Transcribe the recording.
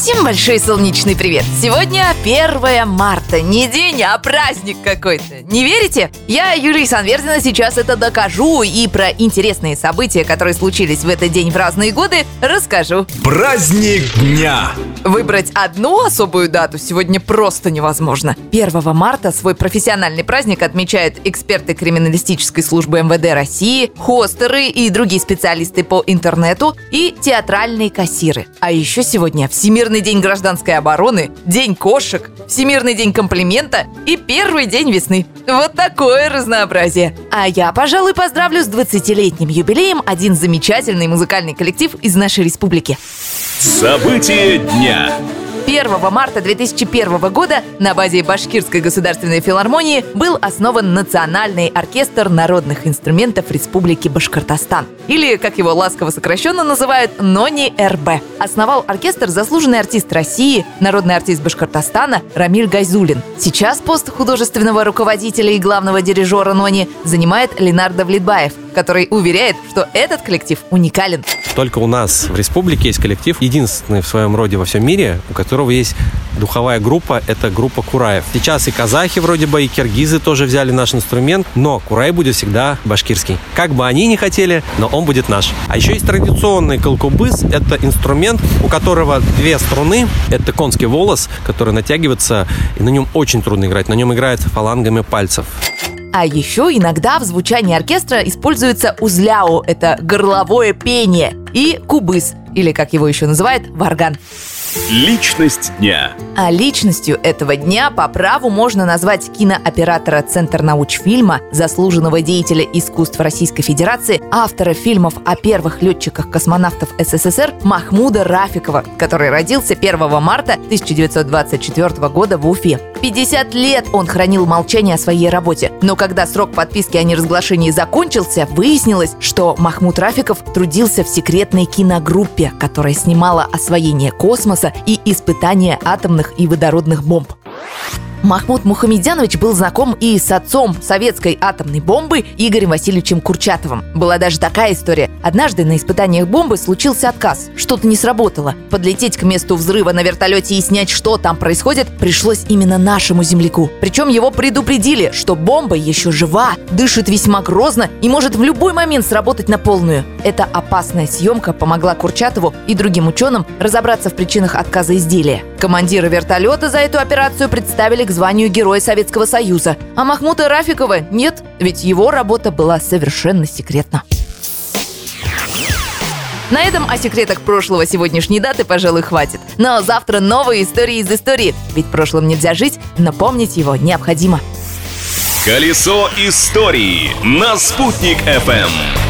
Всем большой солнечный привет! Сегодня 1 марта. Не день, а праздник какой-то. Не верите? Я, Юлия Санвердина, сейчас это докажу и про интересные события, которые случились в этот день в разные годы, расскажу. Праздник дня! Выбрать одну особую дату сегодня просто невозможно. 1 марта свой профессиональный праздник отмечают эксперты криминалистической службы МВД России, хостеры и другие специалисты по интернету и театральные кассиры. А еще сегодня Всемирный день гражданской обороны, День кошек, Всемирный день комплимента и первый день весны. Вот такое разнообразие. А я, пожалуй, поздравлю с 20-летним юбилеем один замечательный музыкальный коллектив из нашей республики. События дня. 1 марта 2001 года на базе Башкирской государственной филармонии был основан Национальный оркестр народных инструментов Республики Башкортостан. Или, как его ласково сокращенно называют, НОНИ РБ. Основал оркестр заслуженный артист России, народный артист Башкортостана Рамиль Гайзулин. Сейчас пост художественного руководителя и главного дирижера НОНИ занимает Ленардо Влетбаев, который уверяет, что этот коллектив уникален. Только у нас в республике есть коллектив, единственный в своем роде во всем мире, у которого есть духовая группа, это группа Кураев. Сейчас и казахи вроде бы, и киргизы тоже взяли наш инструмент, но Курай будет всегда башкирский. Как бы они ни хотели, но он будет наш. А еще есть традиционный колкубыс, это инструмент, у которого две струны, это конский волос, который натягивается, и на нем очень трудно играть, на нем играют фалангами пальцев. А еще иногда в звучании оркестра используется узляо, это горловое пение, и кубыс, или как его еще называют, варган. Личность дня. А личностью этого дня по праву можно назвать кинооператора Центр научфильма, заслуженного деятеля искусств Российской Федерации, автора фильмов о первых летчиках-космонавтов СССР Махмуда Рафикова, который родился 1 марта 1924 года в Уфе. 50 лет он хранил молчание о своей работе, но когда срок подписки о неразглашении закончился, выяснилось, что Махмуд Рафиков трудился в секретной киногруппе, которая снимала освоение космоса и испытания атомных и водородных бомб. Махмуд Мухамедянович был знаком и с отцом советской атомной бомбы Игорем Васильевичем Курчатовым. Была даже такая история. Однажды на испытаниях бомбы случился отказ. Что-то не сработало. Подлететь к месту взрыва на вертолете и снять, что там происходит, пришлось именно нашему земляку. Причем его предупредили, что бомба еще жива, дышит весьма грозно и может в любой момент сработать на полную. Эта опасная съемка помогла Курчатову и другим ученым разобраться в причинах отказа изделия. Командира вертолета за эту операцию представили к званию Героя Советского Союза. А Махмута Рафикова нет, ведь его работа была совершенно секретна. На этом о секретах прошлого сегодняшней даты, пожалуй, хватит. Но завтра новые истории из истории. Ведь прошлым нельзя жить, но помнить его необходимо. Колесо истории на «Спутник FM.